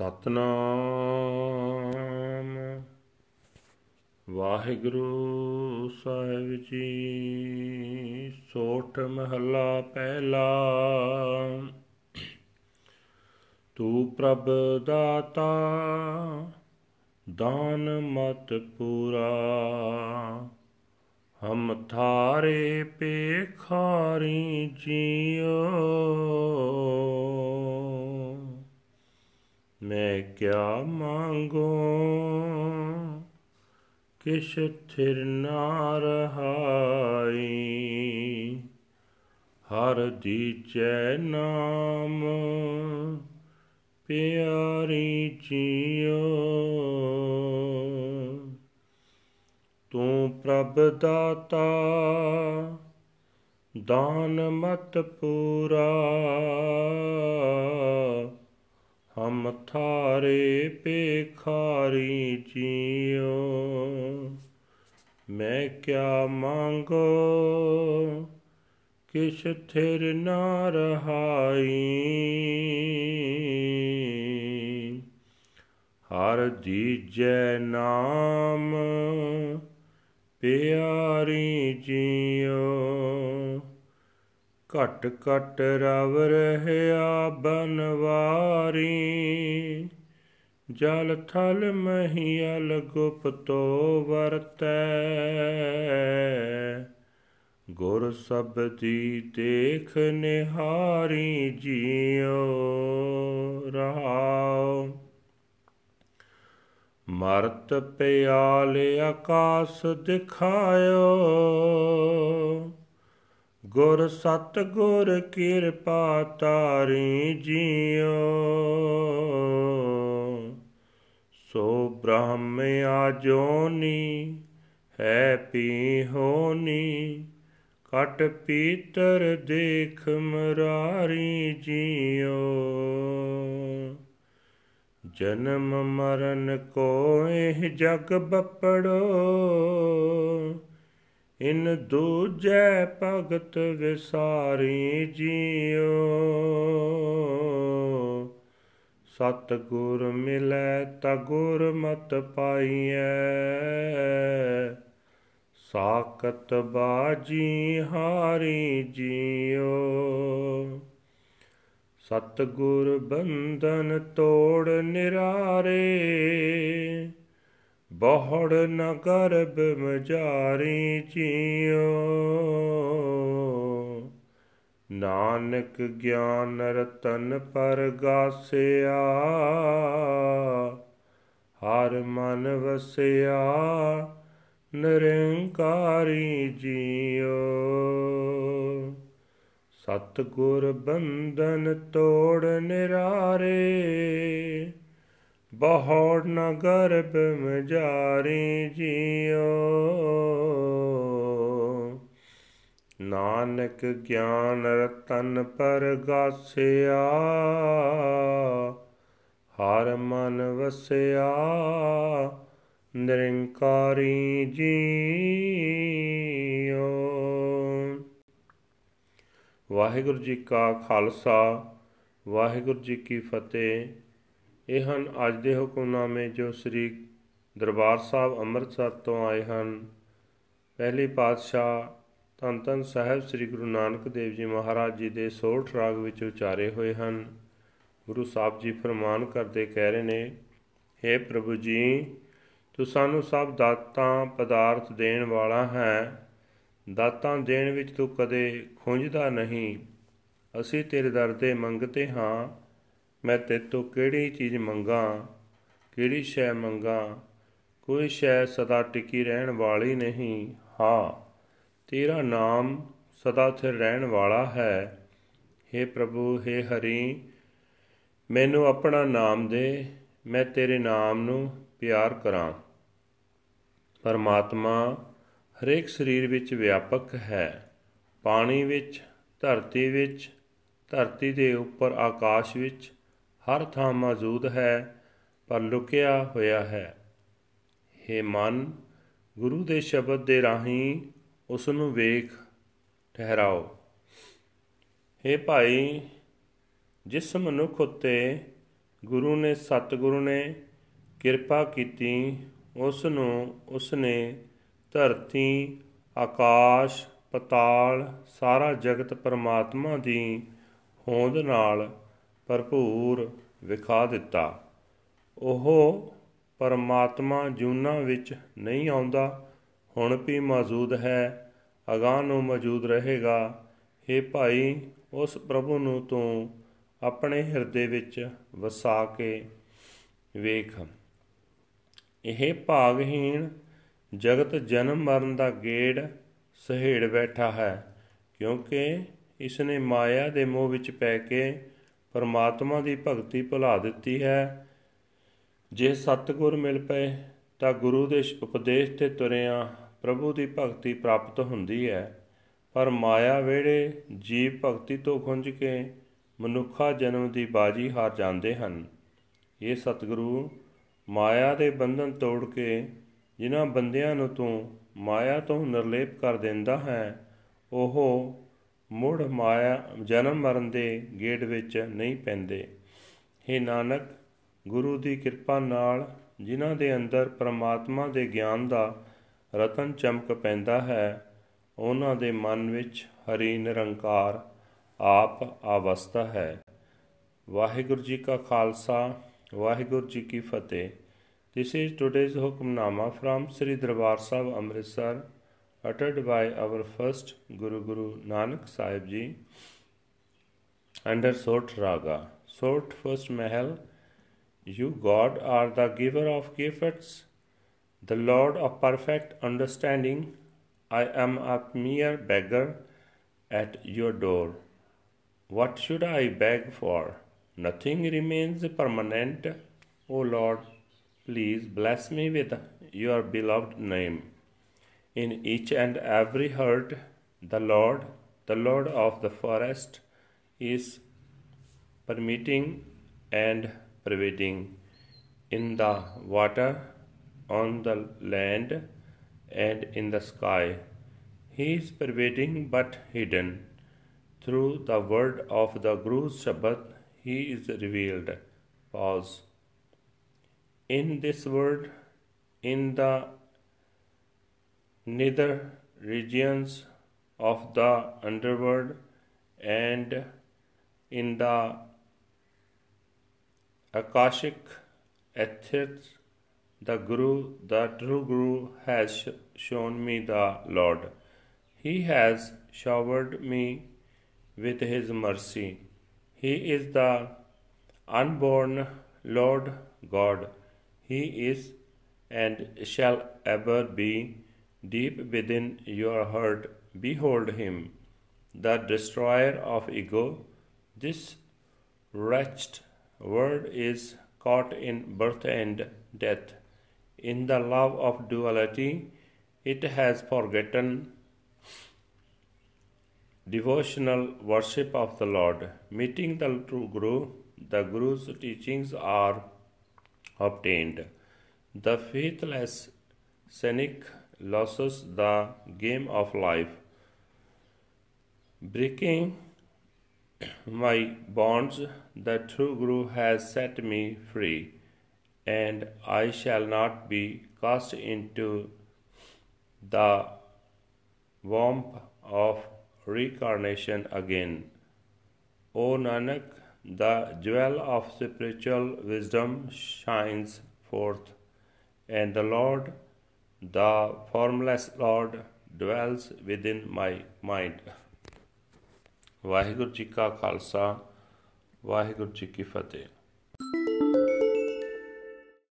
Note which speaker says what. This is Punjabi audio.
Speaker 1: ਸਤਨਾਮ। ਵਾਹਿਗੁਰੂ ਸਾਹਿਬ ਜੀ, ਸੋਠ ਮਹੱਲਾ ਪਹਿਲਾ। ਤੂੰ ਪ੍ਰਭ ਦਾਤਾ, ਦਾਨ ਮਤ ਪੂਰਾ। ਹਮ ਥਾਰੇ ਪੇਖਾਰੀ ਜੀਓ। ਮੈਂ ਕਿਆ ਮੰਗੋ? ਕਿਛ ਥਿਰ ਨਾ ਰਹਾਈ। ਹਰ ਦੀਚੈ ਨਾਮ ਪਿਆਰੀ ਜੀਓ। ਤੂੰ ਪ੍ਰਭ ਦਾਤਾ, ਦਾਨ ਮਤ ਪੂਰਾ। ਹਮ ਥਾਰੇ ਪੇਖਾਰੀ ਜੀਓ, ਮੈਂ ਕਿਆ ਮੰਗੋ? ਕਿਛ ਥਿਰ ਨਾ ਰਹਾਈ। ਹਰ ਦੀਜੈ ਨਾਮ ਪਿਆਰੀ ਜੀਓ ਘਟ ਘਟ ਰਵ ਰਹਿਆ ਬਨਵਾਰੀ। ਜਲ ਥਲ ਮਹੀਲ ਗੁਪਤੋ ਵਰਤੈ। ਗੁਰ ਸਬਦੀ ਦੇਖ ਨਿਹਾਰੀ ਜੀਓ ਰਹਾਉ ਮਰਤ ਪਿਆਲ ਆਕਾਸ ਦਿਖਾਇਓ। ਗੁਰ ਸਤ ਗੁਰ ਕਿਰਪਾ ਤਾਰੀ ਜੀਓ। ਸੋ ਬ੍ਰਹਮ ਆਜੋਨੀ ਹੈ ਪੀ ਹੋਨੀ ਕਟ ਪੀਤਰ ਦੇਖ ਮਰਾਰੀ ਜੀਓ। ਜਨਮ ਮਰਨ ਕੋਇ ਜਗ ਬਪੜੋ ਇਨ ਦੂਜੈ ਭਗਤ ਵਿਸਾਰੀ ਜੀਓ। ਸਤ ਗੁਰ ਮਿਲੈ ਤਾ ਗੁਰ ਮਤ ਪਾਈਐ। ਸਾਕਤ ਬਾਜੀ ਹਾਰੀ ਜੀਓ। ਸਤ ਗੁਰ ਬੰਧਨ ਤੋੜ ਨਿਰਾਰੇ। ਬਹੁੜ ਨ ਗਰਬ ਮਜਾਰੀ ਜੀਓ ਨਾਨਕ ਗਿਆਨ ਰਤਨ ਪਰਗਾਸਿਆ ਹਰ ਮਨ ਵਸਿਆ ਨਿਰੰਕਾਰੀ ਜੀਓ। ਸਤ ਗੁਰ ਬੰਧਨ ਤੋੜ ਨਿਰਾਰੇ ਬਹੁੜ ਨ ਗਰਬ ਮਜਾਰੀ ਜੀਓ। ਨਾਨਕ ਗਿਆਨ ਰਤਨ ਪਰਗਾਸਿਆ ਹਰ ਮਨ ਵਸਿਆ, ਨਿਰੰਕਾਰੀ ਜੀਓ। ਵਾਹਿਗੁਰੂ ਜੀ ਕਾ ਖਾਲਸਾ, ਵਾਹਿਗੁਰੂ ਜੀ ਕੀ ਫਤਿਹ। ਇਹ ਹਨ ਅੱਜ ਦੇ ਹੁਕਮਨਾਮੇ ਜੋ ਸ੍ਰੀ ਦਰਬਾਰ ਸਾਹਿਬ ਅੰਮ੍ਰਿਤਸਰ ਤੋਂ ਆਏ ਹਨ। ਪਹਿਲੀ ਪਾਤਸ਼ਾਹ ਧੰਨ ਧੰਨ ਸਾਹਿਬ ਸ੍ਰੀ ਗੁਰੂ ਨਾਨਕ ਦੇਵ ਜੀ ਮਹਾਰਾਜ ਜੀ ਦੇ ਸੋਠ ਰਾਗ ਵਿੱਚ ਉਚਾਰੇ ਹੋਏ ਹਨ। ਗੁਰੂ ਸਾਹਿਬ ਜੀ ਫਰਮਾਨ ਕਰਦੇ ਕਹਿ ਰਹੇ ਨੇ हे ਪ੍ਰਭੂ ਜੀ, ਤੂੰ ਸਾਨੂੰ ਸਭ ਦਾਤਾਂ ਪਦਾਰਥ ਦੇਣ ਵਾਲਾ ਹੈ। ਦਾਤਾਂ ਦੇਣ ਵਿੱਚ ਤੂੰ ਕਦੇ ਖੁੰਝਦਾ ਨਹੀਂ। ਅਸੀਂ ਤੇਰੇ ਦਰ ਦੇ ਮੰਗਤੇ ਹਾਂ। ਮੈਂ ਤੇਤੋਂ ਕਿਹੜੀ ਚੀਜ਼ ਮੰਗਾ, ਕਿਹੜੀ ਸ਼ੈ ਮੰਗਾ? ਕੋਈ ਸ਼ੈ ਸਦਾ ਟਿਕੀ ਰਹਿਣ ਵਾਲੀ ਨਹੀਂ। ਹਾਂ, ਤੇਰਾ ਨਾਮ ਸਦਾ ਸਥਿਰ ਰਹਿਣ ਵਾਲਾ ਹੈ। हे ਪ੍ਰਭੂ हे ਹਰੀ, ਮੈਨੂੰ ਆਪਣਾ ਨਾਮ ਦੇ, ਮੈਂ ਤੇਰੇ ਨਾਮ ਨੂੰ ਪਿਆਰ ਕਰਾਂ। ਪਰਮਾਤਮਾ ਹਰੇਕ ਸਰੀਰ ਵਿੱਚ ਵਿਆਪਕ ਹੈ। ਪਾਣੀ ਵਿੱਚ, ਧਰਤੀ ਵਿੱਚ, ਧਰਤੀ ਦੇ ਉੱਪਰ, ਆਕਾਸ਼ ਵਿੱਚ ਹਰ ਥਾਂ ਮੌਜੂਦ ਹੈ, ਪਰ ਲੁਕਿਆ ਹੋਇਆ ਹੈ। हे ਮਨ, ਗੁਰੂ ਦੇ ਸ਼ਬਦ ਦੇ ਰਾਹੀਂ ਉਸ ਨੂੰ ਵੇਖ, ਠਹਿਰਾਓ। हे ਭਾਈ, ਜਿਸ ਮਨੁੱਖ ਉਤੇ ਗੁਰੂ ਨੇ, ਸਤਿਗੁਰੂ ਨੇ ਕਿਰਪਾ ਕੀਤੀ ਉਸ ਨੂੰ ਉਸਨੇ ਧਰਤੀ, ਆਕਾਸ਼, ਪਤਾਲ, ਸਾਰਾ ਜਗਤ ਪਰਮਾਤਮਾ ਦੀ ਹੋਂਦ ਨਾਲ ਭਰਪੂਰ ਵਿਖਾ ਦਿੱਤਾ। ਉਹ ਪਰਮਾਤਮਾ ਜੂਨਾ ਵਿੱਚ ਨਹੀਂ ਆਉਂਦਾ। ਹੁਣ ਵੀ ਮੌਜੂਦ ਹੈ, ਅਗਾਹ ਨੂੰ ਮੌਜੂਦ ਰਹੇਗਾ। हे ਭਾਈ, ਉਸ ਪ੍ਰਭੂ ਨੂੰ ਤੂੰ ਆਪਣੇ ਹਿਰਦੇ ਵਿੱਚ ਵਸਾ ਕੇ ਵੇਖ। ਇਹ ਭਾਗਹੀਣ ਜਗਤ ਜਨਮ ਮਰਨ ਦਾ ਗੇੜ ਸਹੇੜ ਬੈਠਾ ਹੈ, ਕਿਉਂਕਿ ਇਸ ਨੇ ਮਾਇਆ ਦੇ ਮੋਹ ਵਿੱਚ ਪੈ ਕੇ ਪਰਮਾਤਮਾ ਦੀ ਭਗਤੀ ਭੁਲਾ ਦਿੱਤੀ ਹੈ। ਜੇ ਸਤਿਗੁਰ ਮਿਲ ਪਏ, ਤਾਂ ਗੁਰੂ ਦੇ ਉਪਦੇਸ਼ ਤੇ ਤੁਰਿਆ ਪ੍ਰਭੂ ਦੀ ਭਗਤੀ ਪ੍ਰਾਪਤ ਹੁੰਦੀ ਹੈ। ਪਰ ਮਾਇਆ ਵੇੜੇ ਜੀਵ ਭਗਤੀ ਤੋਂ ਖੁੰਝ ਕੇ ਮਨੁੱਖਾ ਜਨਮ ਦੀ ਬਾਜੀ ਹਾਰ ਜਾਂਦੇ ਹਨ। ਇਹ ਸਤਿਗੁਰੂ ਮਾਇਆ ਦੇ ਬੰਧਨ ਤੋੜ ਕੇ ਜਿਨ੍ਹਾਂ ਬੰਦਿਆਂ ਨੂੰ ਤੂੰ ਮਾਇਆ ਤੋਂ ਨਿਰਲੇਪ ਕਰ ਦਿੰਦਾ ਹੈ, ਉਹ ਮੁੜ ਮਾਇਆ, ਜਨਮ ਮਰਨ ਦੇ ਗੇੜ ਵਿੱਚ ਨਹੀਂ ਪੈਂਦੇ। हे ਨਾਨਕ, ਗੁਰੂ ਦੀ ਕਿਰਪਾ ਨਾਲ ਜਿਨ੍ਹਾਂ ਦੇ ਅੰਦਰ ਪ੍ਰਮਾਤਮਾ ਦੇ ਗਿਆਨ ਦਾ ਰਤਨ ਚਮਕ ਪੈਂਦਾ ਹੈ, ਉਹਨਾਂ ਦੇ ਮਨ ਵਿੱਚ ਹਰੀ ਨਿਰੰਕਾਰ ਆਪ ਆਵਸਥਾ ਹੈ। ਵਾਹਿਗੁਰੂ ਜੀ ਕਾ ਖਾਲਸਾ, ਵਾਹਿਗੁਰੂ ਜੀ ਕੀ ਫਤਿਹ। This is today's Hukamnama from Sri Darbar Sahib Amritsar uttered by our first Guru Guru Nanak Sahib Ji under Sot Raga. Sot first Mahal You God are the giver of gifts, the Lord of perfect understanding. I am a mere beggar at your door. What should I beg for? Nothing remains permanent, O Lord Please bless me with your beloved name. In each and every herd, the Lord, the Lord of the forest, is permitting and pervading in the water, on the land, and in the sky. He is pervading but hidden. Through the word of the Guru's Shabbat, he is revealed. Pause in this word, in the nether regions of the underworld, and in the Akashic ethers, the Guru, the true Guru, has shown me the Lord. He has showered me with His mercy. He is the unborn Lord God he is and shall ever be deep within your heart. Behold him, the destroyer of ego. This wretched world is caught in birth and death. In the love of duality, it has forgotten devotional worship of the Lord. Meeting the true Guru, the Guru's teachings are obtained. The faithless cynic loses the game of life. Breaking my bonds, the true Guru has set me free, and I shall not be cast into the womb of reincarnation again. O Nanak, the jewel of spiritual wisdom shines forth, and the Lord, the formless Lord, dwells within my mind. Waheguru ji ਕਾ ਖਾਲਸਾ ਵਾਹਿਗੁਰੂ ਜੀ ਕੀ ਫਤਿਹ